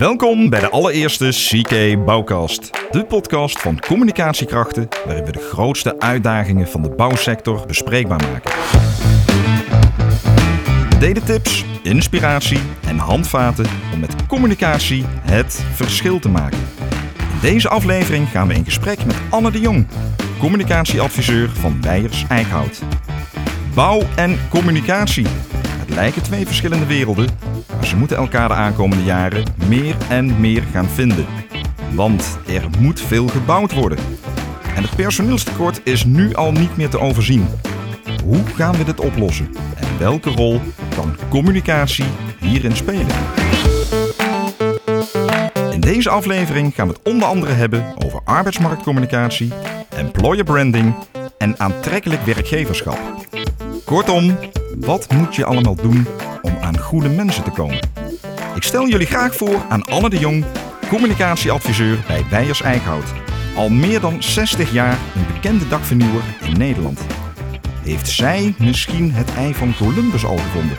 Welkom bij de allereerste CK Bouwcast. De podcast van communicatiekrachten waarin we de grootste uitdagingen van de bouwsector bespreekbaar maken. We tips, inspiratie en handvaten om met communicatie het verschil te maken. In deze aflevering gaan we in gesprek met Anne de Jong, communicatieadviseur van Weijers Eickhout. Bouw en communicatie. Lijken twee verschillende werelden, maar ze moeten elkaar de aankomende jaren meer en meer gaan vinden. Want er moet veel gebouwd worden. En het personeelstekort is nu al niet meer te overzien. Hoe gaan we dit oplossen? En welke rol kan communicatie hierin spelen? In deze aflevering gaan we het onder andere hebben over arbeidsmarktcommunicatie, employer branding en aantrekkelijk werkgeverschap. Kortom, wat moet je allemaal doen om aan goede mensen te komen? Ik stel jullie graag voor aan Anne de Jong, communicatieadviseur bij Weijers Eickhout. Al meer dan 60 jaar een bekende dakvernieuwer in Nederland. Heeft zij misschien het ei van Columbus al gevonden?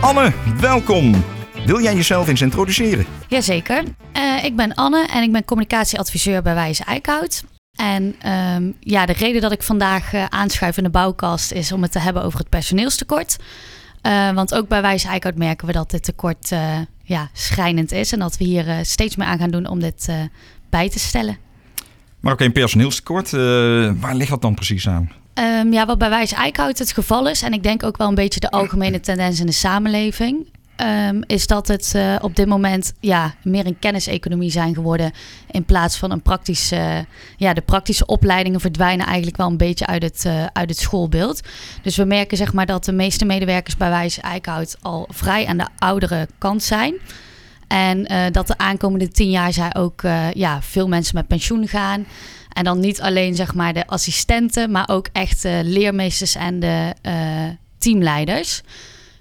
Anne, welkom! Wil jij jezelf eens introduceren? Jazeker. Uh, ik ben Anne en ik ben communicatieadviseur bij Wijze Eickhout. En um, ja, de reden dat ik vandaag uh, aanschuif in de bouwkast is om het te hebben over het personeelstekort. Uh, want ook bij Wijze Eickhout merken we dat dit tekort uh, ja, schrijnend is. En dat we hier steeds meer aan gaan doen om dit bij te stellen. Maar oké, een personeelstekort, waar ligt dat dan precies aan? Um, ja, wat bij Wijze Eickhout het geval is, en ik denk ook wel een beetje de algemene tendens in de samenleving, um, is dat het uh, op dit moment ja, meer een kenniseconomie zijn geworden. In plaats van een praktische. Ja, de praktische opleidingen verdwijnen eigenlijk wel een beetje uit het, uh, uit het schoolbeeld. Dus we merken zeg maar dat de meeste medewerkers bij Wijs Eickhout al vrij aan de oudere kant zijn. En dat de aankomende tien jaar zij ook ja, veel mensen met pensioen gaan. En dan niet alleen zeg maar de assistenten, maar ook echt leermeesters en de teamleiders.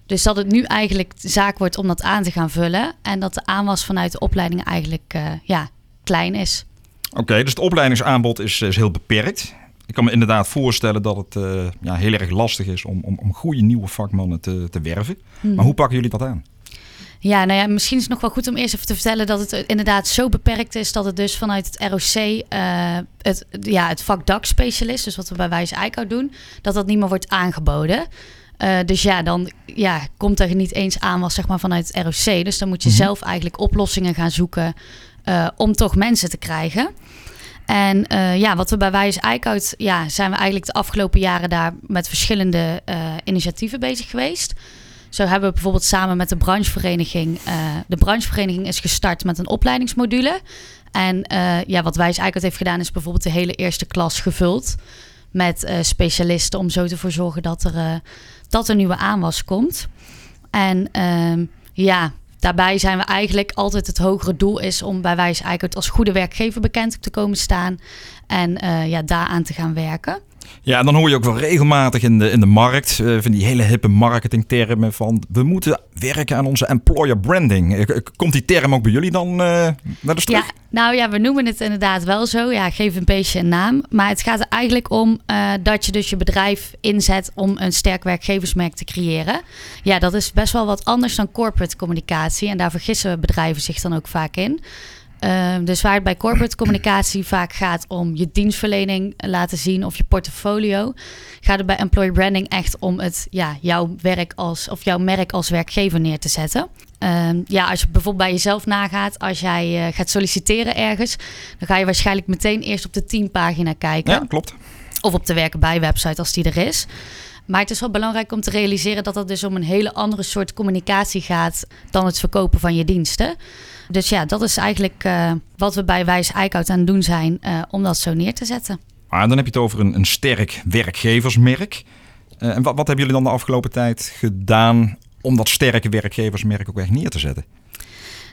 Dus dat het nu eigenlijk zaak wordt om dat aan te gaan vullen. En dat de aanwas vanuit de opleiding eigenlijk uh, ja, klein is. Oké, dus het opleidingsaanbod is, is, heel beperkt. Ik kan me inderdaad voorstellen dat het uh, ja, heel erg lastig is om, om, om goede nieuwe vakmannen te, te werven. Hmm. Maar hoe pakken jullie dat aan? Ja, nou ja, misschien is het nog wel goed om eerst even te vertellen dat het inderdaad zo beperkt is dat het dus vanuit het ROC, uh, het, ja, het vak dakspecialist, dus wat we bij Wijs Eickhout doen, dat dat niet meer wordt aangeboden. Uh, dus ja, dan ja, komt er niet eens aanwas zeg maar, vanuit het ROC. Dus dan moet je mm -hmm. zelf eigenlijk oplossingen gaan zoeken uh, om toch mensen te krijgen. En uh, ja, wat we bij Wijs Eickhout, ja, zijn we eigenlijk de afgelopen jaren daar met verschillende initiatieven bezig geweest. Zo hebben we bijvoorbeeld samen met de branchevereniging, de branchevereniging is gestart met een opleidingsmodule. En ja, wat Wijs Eickhout heeft gedaan is bijvoorbeeld de hele eerste klas gevuld met specialisten om zo te voor zorgen dat er dat er nieuwe aanwas komt. En uh, ja, daarbij zijn we eigenlijk altijd het hogere doel is om bij wijze eigenlijk als goede werkgever bekend te komen staan en uh, ja, daaraan te gaan werken. Ja, en dan hoor je ook wel regelmatig in de, in de markt uh, van die hele hippe marketingtermen van we moeten werken aan onze employer branding. Komt die term ook bij jullie dan uh, naar de terug? Ja, nou ja, we noemen het inderdaad wel zo. Ja, geef een beetje een naam. Maar het gaat er eigenlijk om uh, dat je dus je bedrijf inzet om een sterk werkgeversmerk te creëren. Ja, dat is best wel wat anders dan corporate communicatie. En daar vergissen bedrijven zich dan ook vaak in. Uh, dus waar het bij corporate communicatie vaak gaat om je dienstverlening laten zien of je portfolio, gaat het bij employer branding echt om het, ja, jouw werk als of jouw merk als werkgever neer te zetten. Uh, ja, als je bijvoorbeeld bij jezelf nagaat, als jij uh, gaat solliciteren ergens, dan ga je waarschijnlijk meteen eerst op de teampagina kijken. Ja, klopt. Of op de werken bij website als die er is. Maar het is wel belangrijk om te realiseren dat het dus om een hele andere soort communicatie gaat dan het verkopen van je diensten. Dus ja, dat is eigenlijk uh, wat we bij Wijs Eickhout aan het doen zijn uh, om dat zo neer te zetten. Maar dan heb je het over een, een sterk werkgeversmerk. Uh, en wat, wat hebben jullie dan de afgelopen tijd gedaan om dat sterke werkgeversmerk ook echt neer te zetten?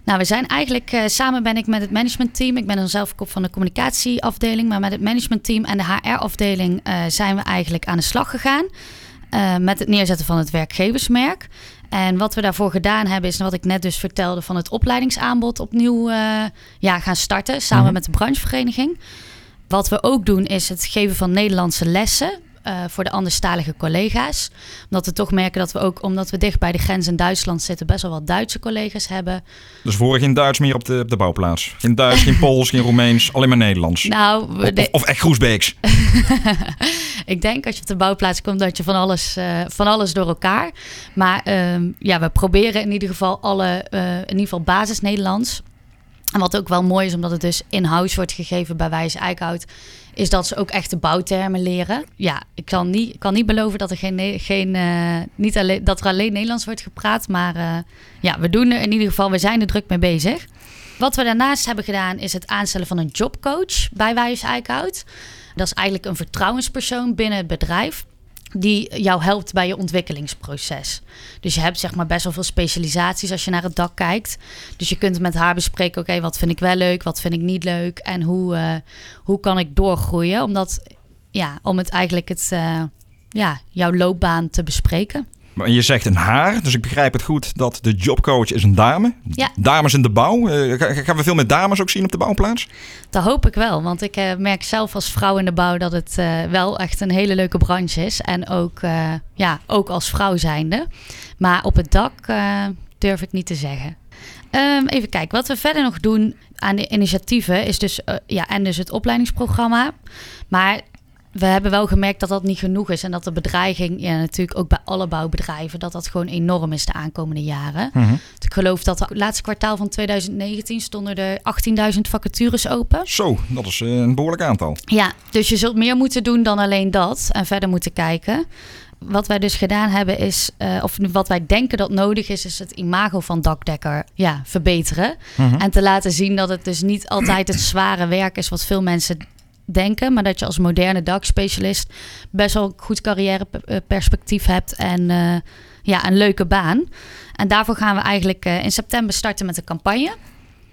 Nou, we zijn eigenlijk uh, samen ben ik met het managementteam. Ik ben dan zelf kop van de communicatieafdeling, maar met het managementteam en de HR-afdeling uh, zijn we eigenlijk aan de slag gegaan. Uh, met het neerzetten van het werkgeversmerk. En wat we daarvoor gedaan hebben, is wat ik net dus vertelde van het opleidingsaanbod opnieuw uh, ja, gaan starten. Samen mm -hmm. met de branchevereniging. Wat we ook doen, is het geven van Nederlandse lessen. Eh, voor de anderstalige collega's. Omdat we toch merken dat we ook, omdat we dicht bij de grens in Duitsland zitten, best wel wat Duitse collega's hebben. Dus voor geen Duits meer op de, op de bouwplaats? Geen Duits, geen Pools, geen Roemeens, alleen maar Nederlands? Nou, of, of, of echt Groesbeeks? ik denk als je op de bouwplaats komt dat je van alles, uh, van alles door elkaar. Maar ehm, ja, we proberen in ieder geval alle, uh, in ieder geval basis Nederlands. En wat ook wel mooi is, omdat het dus in-house wordt gegeven bij Wijs Eickhout, is dat ze ook echt de bouwtermen leren. Ja, ik kan niet, kan niet beloven dat er, geen, geen, uh, niet alleen, dat er alleen Nederlands wordt gepraat. Maar uh, ja, we doen er in ieder geval, we zijn er druk mee bezig. Wat we daarnaast hebben gedaan, is het aanstellen van een jobcoach bij Wijs Eickhout. Dat is eigenlijk een vertrouwenspersoon binnen het bedrijf die jou helpt bij je ontwikkelingsproces. Dus je hebt zeg maar best wel veel specialisaties als je naar het dak kijkt. Dus je kunt met haar bespreken, oké, wat vind ik wel leuk, wat vind ik niet leuk en hoe, uh, hoe kan ik doorgroeien? Omdat, ja, om het eigenlijk het, uh, ja, jouw loopbaan te bespreken. Maar je zegt een haar, dus ik begrijp het goed dat de jobcoach is een dame. Ja. Dames in de bouw. Uh, gaan we veel met dames ook zien op de bouwplaats? Dat hoop ik wel, want ik uh, merk zelf als vrouw in de bouw dat het uh, wel echt een hele leuke branche is. En ook, ja, ook als vrouw zijnde. Maar op het dak durf ik niet te zeggen. Um, even kijken, wat we verder nog doen aan de initiatieven is dus, ja, en dus het opleidingsprogramma. Maar we hebben wel gemerkt dat dat niet genoeg is. En dat de bedreiging, ja, natuurlijk ook bij alle bouwbedrijven, dat dat gewoon enorm is de aankomende jaren. Mhm. Dus ik geloof dat het laatste kwartaal van 2019 stonden er 18.000 vacatures open. Zo, dat is eh, een behoorlijk aantal. Ja, dus je zult meer moeten doen dan alleen dat en verder moeten kijken. Wat wij dus gedaan hebben is, uh, of wat wij denken dat nodig is, is het imago van dakdekker ja, verbeteren. Mhm. En te laten zien dat het dus niet altijd het zware werk is wat veel mensen denken, maar dat je als moderne dakspecialist best wel goed carrièreperspectief hebt en uh, ja, een leuke baan. En daarvoor gaan we eigenlijk uh, in september starten met een campagne.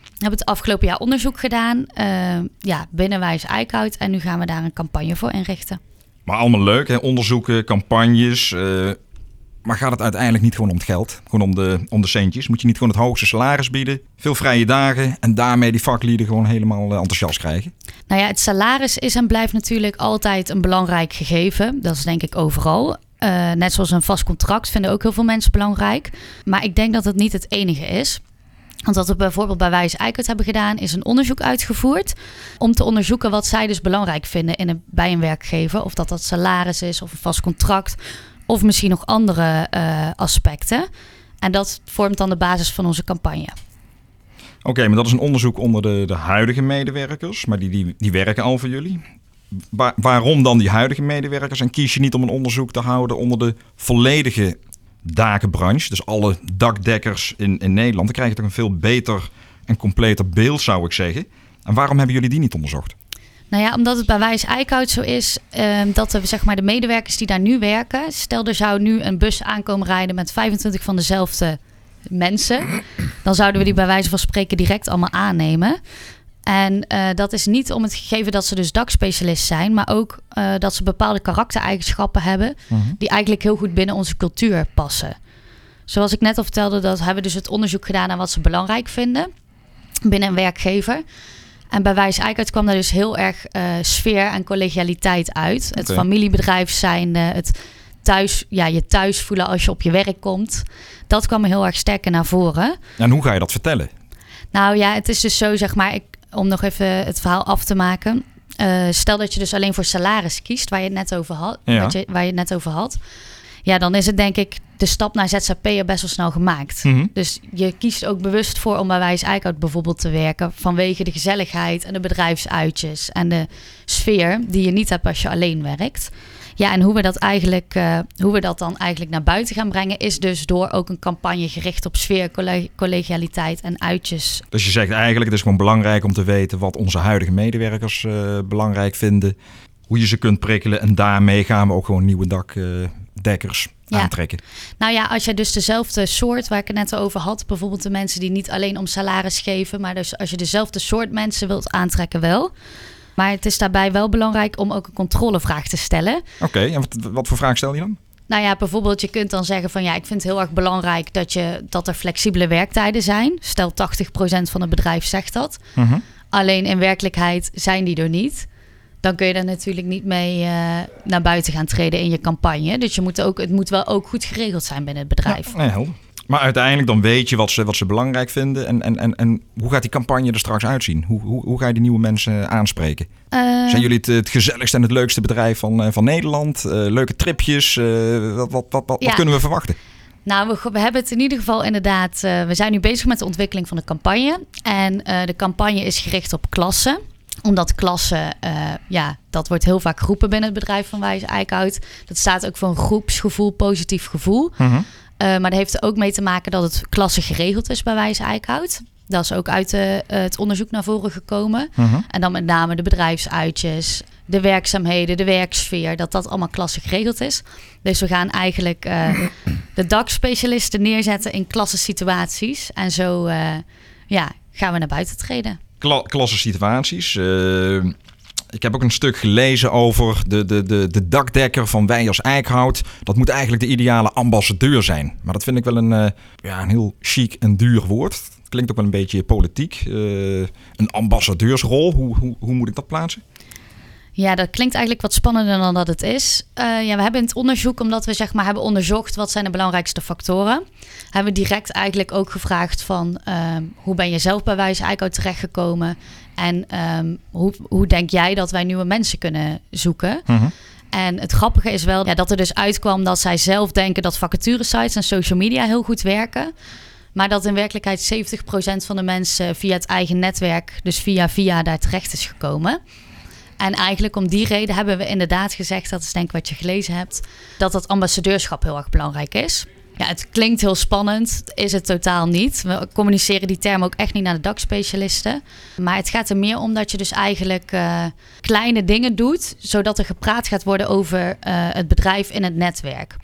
We hebben het afgelopen jaar onderzoek gedaan, uh, ja, binnen Wijs Eickhout. En nu gaan we daar een campagne voor inrichten. Maar allemaal leuk, hè? onderzoeken, campagnes. Maar gaat het uiteindelijk niet gewoon om het geld? Gewoon om de, om de centjes? Moet je niet gewoon het hoogste salaris bieden? Veel vrije dagen en daarmee die vaklieden gewoon helemaal enthousiast krijgen? Nou ja, het salaris is en blijft natuurlijk altijd een belangrijk gegeven. Dat is denk ik overal. Uh, net zoals een vast contract vinden ook heel veel mensen belangrijk. Maar ik denk dat het niet het enige is. Want wat we bijvoorbeeld bij Wijs Eikert hebben gedaan, is een onderzoek uitgevoerd. Om te onderzoeken wat zij dus belangrijk vinden in een, bij een werkgever. Of dat dat salaris is of een vast contract of misschien nog andere uh, aspecten. En dat vormt dan de basis van onze campagne. Oké, maar dat is een onderzoek onder de, de huidige medewerkers, maar die, die, die werken al voor jullie. Waar, waarom dan die huidige medewerkers? En kies je niet om een onderzoek te houden onder de volledige dakenbranche, dus alle dakdekkers in, in Nederland? Dan krijg je toch een veel beter en completer beeld, zou ik zeggen. En waarom hebben jullie die niet onderzocht? Nou ja, omdat het bij Wijs Eickhout zo is uh, dat de, zeg maar, de medewerkers die daar nu werken, stel er zou nu een bus aankomen rijden met 25 van dezelfde mensen, dan zouden we die bij wijze van spreken direct allemaal aannemen. En uh, dat is niet om het gegeven dat ze dus dakspecialist zijn, maar ook uh, dat ze bepaalde karaktereigenschappen hebben Mhm. die eigenlijk heel goed binnen onze cultuur passen. Zoals ik net al vertelde, dat hebben we dus het onderzoek gedaan naar wat ze belangrijk vinden binnen een werkgever. En bij Wijs Eickhout kwam daar dus heel erg uh, sfeer en collegialiteit uit. Het familiebedrijf zijn, uh, het thuis, ja, je thuis voelen als je op je werk komt. Dat kwam heel erg sterk naar voren. En hoe ga je dat vertellen? Nou ja, het is dus zo, zeg maar, ik, om nog even het verhaal af te maken. Uh, stel dat je dus alleen voor salaris kiest, waar je het net over had. Ja. Je, waar je het net over had. Ja, dan is het denk ik de stap naar ZZP'er best wel snel gemaakt. Mhm. Dus je kiest ook bewust voor om bij Wijs Eickhout bijvoorbeeld te werken... vanwege de gezelligheid en de bedrijfsuitjes en de sfeer... die je niet hebt als je alleen werkt. Ja, en hoe we dat eigenlijk, uh, hoe we dat dan eigenlijk naar buiten gaan brengen... is dus door ook een campagne gericht op sfeer, colle- collegialiteit en uitjes. Dus je zegt eigenlijk, het is gewoon belangrijk om te weten wat onze huidige medewerkers uh, belangrijk vinden. Hoe je ze kunt prikkelen en daarmee gaan we ook gewoon nieuwe dakdekkers Ja. aantrekken. Nou ja, als je dus dezelfde soort, waar ik het net over had... bijvoorbeeld de mensen die niet alleen om salaris geven... maar dus als je dezelfde soort mensen wilt aantrekken wel... Maar het is daarbij wel belangrijk om ook een controlevraag te stellen. Oké, en wat, wat voor vraag stel je dan? Nou ja, bijvoorbeeld je kunt dan zeggen van ja, ik vind het heel erg belangrijk dat, je, dat er flexibele werktijden zijn. Stel 80% van het bedrijf zegt dat. Mhm. Alleen in werkelijkheid zijn die er niet. Dan kun je er natuurlijk niet mee uh, naar buiten gaan treden in je campagne. Dus je moet ook, het moet wel ook goed geregeld zijn binnen het bedrijf. Ja, maar uiteindelijk dan weet je wat ze, wat ze belangrijk vinden. En, en, en, en hoe gaat die campagne er straks uitzien? Hoe, hoe, hoe ga je die nieuwe mensen aanspreken? Uh, Zijn jullie het, het, gezelligste en het leukste bedrijf van, uh, van Nederland? Uh, leuke tripjes? wat, wat, wat, wat, ja. wat kunnen we verwachten? Nou, we, we, hebben het in ieder geval inderdaad. we zijn nu bezig met de ontwikkeling van de campagne. En de campagne is gericht op klassen omdat klassen, ja, dat wordt heel vaak geroepen binnen het bedrijf van Wijs Eickhout. Dat staat ook voor een groepsgevoel, positief gevoel. -huh. Uh, maar dat heeft er ook mee te maken dat het klasse geregeld is bij Wijs Eickhout. Dat is ook uit de, uh, het onderzoek naar voren gekomen. Uh -huh. En dan met name de bedrijfsuitjes, de werkzaamheden, de werksfeer, dat dat allemaal klasse geregeld is. Dus we gaan eigenlijk uh, de dakspecialisten neerzetten in klassensituaties. En zo ja, gaan we naar buiten treden. Kla klassensituaties. Ik heb ook een stuk gelezen over de, de, de, de dakdekker van Weijers Eikhout. Dat moet eigenlijk de ideale ambassadeur zijn. Maar dat vind ik wel een, uh, ja, een heel chic en duur woord. Klinkt ook wel een beetje politiek. Uh, een ambassadeursrol, hoe, hoe, hoe moet ik dat plaatsen? Ja, dat klinkt eigenlijk wat spannender dan dat het is. Uh, ja, we hebben in het onderzoek, omdat we zeg maar hebben onderzocht wat zijn de belangrijkste factoren, hebben we direct eigenlijk ook gevraagd van uh, hoe ben je zelf bij Wijs Eickhout terechtgekomen en um, hoe, hoe denk jij dat wij nieuwe mensen kunnen zoeken? -huh. En het grappige is wel ja, dat er dus uitkwam dat zij zelf denken dat vacaturesites en social media heel goed werken. Maar dat in werkelijkheid 70% van de mensen via het eigen netwerk, dus via via, daar terecht is gekomen. En eigenlijk om die reden hebben we inderdaad gezegd, dat is denk ik wat je gelezen hebt, dat dat ambassadeurschap heel erg belangrijk is. Ja, het klinkt heel spannend, is het totaal niet. We communiceren die term ook echt niet naar de dakspecialisten. Maar het gaat er meer om dat je dus eigenlijk uh, kleine dingen doet, zodat er gepraat gaat worden over uh, het bedrijf in het netwerk.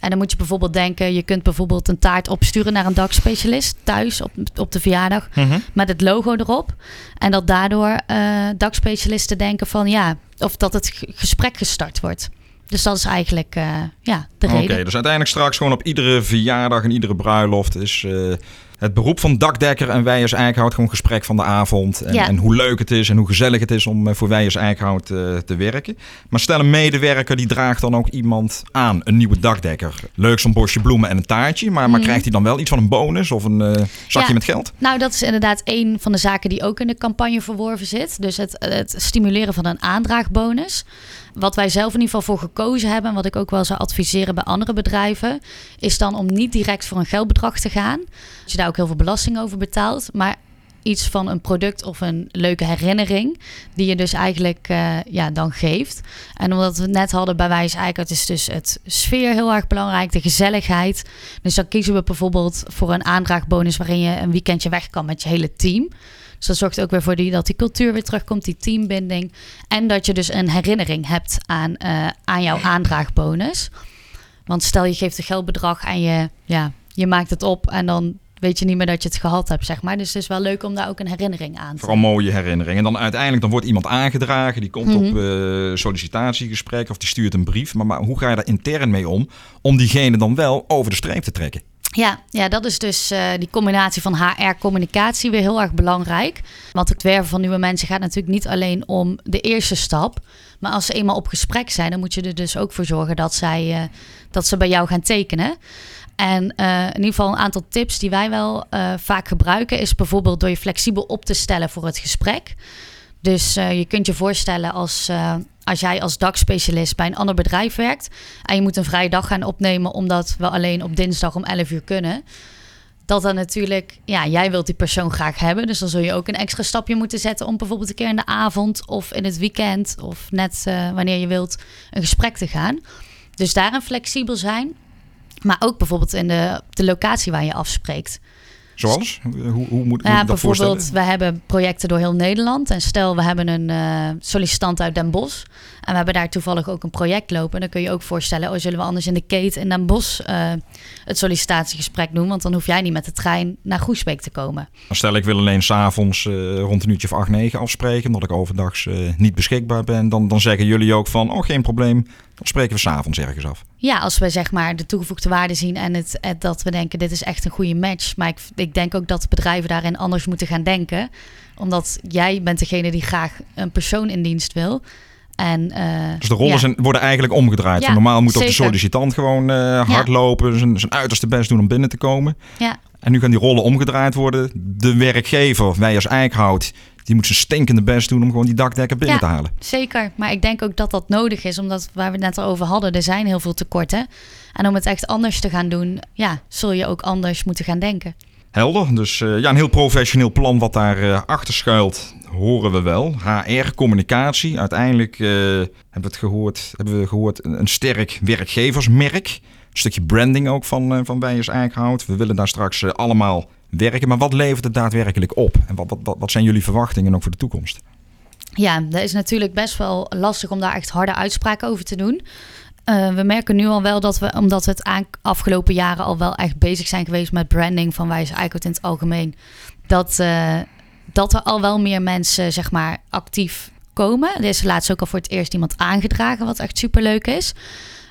En dan moet je bijvoorbeeld denken, je kunt bijvoorbeeld een taart opsturen naar een dakspecialist thuis op, op de verjaardag mm -hmm. met het logo erop. En dat daardoor uh, dakspecialisten denken van ja, of dat het gesprek gestart wordt. Dus dat is eigenlijk uh, ja, de reden. Oké, dus uiteindelijk straks gewoon op iedere verjaardag en iedere bruiloft is uh, het beroep van dakdekker en Wijers Eickhout gewoon gesprek van de avond. En, ja. en, hoe leuk het is en hoe gezellig het is om voor Wijers Eickhout uh, te werken. Maar stel een medewerker die draagt dan ook iemand aan, een nieuwe dakdekker. Leuk zo'n bosje bloemen en een taartje, maar, maar mm. krijgt hij dan wel iets van een bonus of een uh, zakje ja. met geld? Nou, dat is inderdaad een van de zaken die ook in de campagne verworven zit. Dus het, het stimuleren van een aandraagbonus. Wat wij zelf in ieder geval voor gekozen hebben, en wat ik ook wel zou adviseren bij andere bedrijven, is dan om niet direct voor een geldbedrag te gaan. Dat je daar ook heel veel belasting over betaalt, maar iets van een product of een leuke herinnering, die je dus eigenlijk uh, ja, dan geeft. En omdat we het net hadden bij wijze eigenlijk, het is dus het sfeer heel erg belangrijk, de gezelligheid. Dus dan kiezen we bijvoorbeeld voor een aandraagbonus waarin je een weekendje weg kan met je hele team. Dus dat zorgt ook weer voor die, dat die cultuur weer terugkomt, die teambinding. En dat je dus een herinnering hebt aan, uh, aan jouw aandraagbonus. Want stel je geeft een geldbedrag en je, ja, je maakt het op en dan weet je niet meer dat je het gehad hebt, zeg maar. Dus het is wel leuk om daar ook een herinnering aan te Vooral mooie herinnering. En dan uiteindelijk dan wordt iemand aangedragen, die komt mm -hmm. op uh, sollicitatiegesprek of die stuurt een brief. Maar, maar hoe ga je daar intern mee om, om diegene dan wel over de streep te trekken? Ja, ja, dat is dus uh, die combinatie van HR-communicatie weer heel erg belangrijk. Want het werven van nieuwe mensen gaat natuurlijk niet alleen om de eerste stap. Maar als ze eenmaal op gesprek zijn, dan moet je er dus ook voor zorgen dat, zij, uh, dat ze bij jou gaan tekenen. En uh, in ieder geval een aantal tips die wij wel vaak gebruiken, is bijvoorbeeld door je flexibel op te stellen voor het gesprek. Dus je kunt je voorstellen als als jij als dagspecialist bij een ander bedrijf werkt en je moet een vrije dag gaan opnemen omdat we alleen op dinsdag om 11 uur kunnen. Dat dan natuurlijk, ja, jij wilt die persoon graag hebben. Dus dan zul je ook een extra stapje moeten zetten om bijvoorbeeld een keer in de avond of in het weekend of net wanneer je wilt een gesprek te gaan. Dus daarin flexibel zijn. Maar ook bijvoorbeeld in de, de locatie waar je afspreekt. Zoals? Hoe, hoe moet, ja, dat bijvoorbeeld, we hebben projecten door heel Nederland. En stel, we hebben een uh, sollicitant uit Den Bosch. En we hebben daar toevallig ook een project lopen. En dan kun je ook voorstellen, oh, zullen we anders in de Kate in Den Bosch uh, het sollicitatiegesprek doen? Want dan hoef jij niet met de trein naar Groesbeek te komen. Dan stel ik wil alleen s'avonds uh, rond een uurtje of 8, 9 afspreken, omdat ik overdags uh, niet beschikbaar ben. Dan, dan zeggen jullie ook van, oh geen probleem, dan spreken we s'avonds ergens af. Ja, als we zeg maar de toegevoegde waarde zien en het, het, dat we denken dit is echt een goede match. Maar ik, ik denk ook dat bedrijven daarin anders moeten gaan denken. Omdat jij bent degene die graag een persoon in dienst wil. En, uh, dus de rollen zijn, worden eigenlijk omgedraaid. Ja, Normaal moet ook de sollicitant gewoon uh, hardlopen, zijn, zijn uiterste best doen om binnen te komen. Ja. En nu gaan die rollen omgedraaid worden. De werkgever, wij als Eickhout, die moet zijn stinkende best doen om gewoon die dakdekker binnen te halen. Zeker, maar ik denk ook dat dat nodig is, omdat waar we het net over hadden, er zijn heel veel tekorten. En om het echt anders te gaan doen, ja, zul je ook anders moeten gaan denken. Helder, dus uh, ja, een heel professioneel plan wat daar uh, achter schuilt, horen we wel. HR, communicatie, uiteindelijk uh, hebben, we het gehoord, hebben we gehoord een, een sterk werkgeversmerk. Een stukje branding ook van, van Wijers Eickhout. We willen daar straks allemaal werken. Maar wat levert het daadwerkelijk op? En wat, wat, wat zijn jullie verwachtingen ook voor de toekomst? Ja, dat is natuurlijk best wel lastig om daar echt harde uitspraken over te doen. Uh, we merken nu al wel dat we, omdat we het afgelopen jaren al wel echt bezig zijn geweest met branding van Wijze Eickhout in het algemeen, dat, uh, dat er al wel meer mensen zeg maar actief komen. Er is laatst ook al voor het eerst iemand aangedragen, wat echt super leuk is.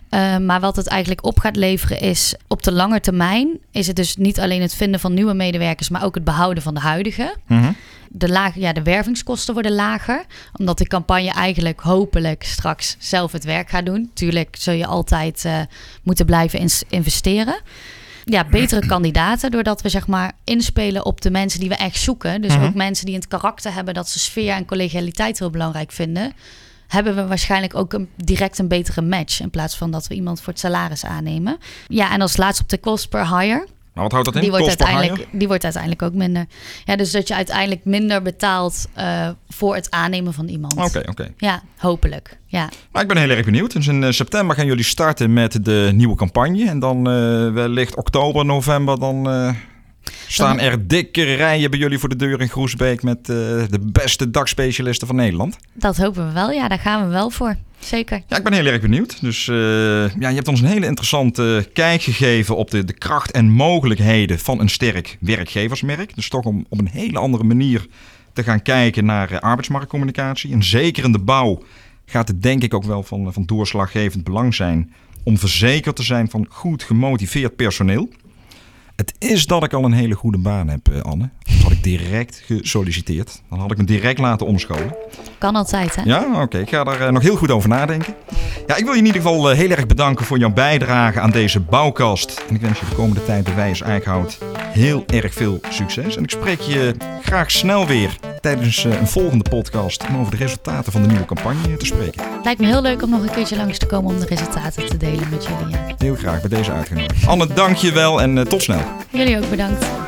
Uh, maar wat het eigenlijk op gaat leveren is op de lange termijn is het dus niet alleen het vinden van nieuwe medewerkers, maar ook het behouden van de huidige. Mm -hmm. De, laag, ja, de wervingskosten worden lager, omdat de campagne eigenlijk hopelijk straks zelf het werk gaat doen. Tuurlijk zul je altijd uh, moeten blijven investeren. Ja, betere kandidaten, doordat we zeg maar inspelen op de mensen die we echt zoeken. Dus mm -hmm. ook mensen die het karakter hebben dat ze sfeer en collegialiteit heel belangrijk vinden hebben we waarschijnlijk ook een, direct een betere match. In plaats van dat we iemand voor het salaris aannemen. Ja, en als laatste op de cost per hire. Maar wat houdt dat in? Die wordt, uiteindelijk, die wordt uiteindelijk ook minder. Ja, dus dat je uiteindelijk minder betaalt uh, voor het aannemen van iemand. Oké, okay, oké. Okay. Ja, hopelijk. Ja. Maar ik ben heel erg benieuwd. Dus in uh, september gaan jullie starten met de nieuwe campagne. En dan uh, wellicht oktober, november, dan Staan er dikke rijen bij jullie voor de deur in Groesbeek met uh, de beste dakspecialisten van Nederland? Dat hopen we wel. Ja, daar gaan we wel voor. Zeker. Ja, ik ben heel erg benieuwd. Dus uh, ja, je hebt ons een hele interessante kijk gegeven op de, de kracht en mogelijkheden van een sterk werkgeversmerk. Dus toch om op een hele andere manier te gaan kijken naar uh, arbeidsmarktcommunicatie. En zeker in de bouw gaat het denk ik ook wel van, van doorslaggevend belang zijn om verzekerd te zijn van goed gemotiveerd personeel. Het is dat ik al een hele goede baan heb, eh, Anne. Dan had ik direct gesolliciteerd. Dan had ik me direct laten omscholen. Kan altijd, hè? Ja, oké. Okay. Ik ga daar uh, nog heel goed over nadenken. Ja, ik wil je in ieder geval uh, heel erg bedanken voor jouw bijdrage aan deze bouwkast. En ik wens je de komende tijd bij Wijs Eickhout heel erg veel succes. En ik spreek je graag snel weer tijdens een volgende podcast om over de resultaten van de nieuwe campagne te spreken. Lijkt me heel leuk om nog een keertje langs te komen om de resultaten te delen met jullie. Heel graag bij deze uitgenodigd. Anne, dank je wel en tot snel. Jullie ook bedankt.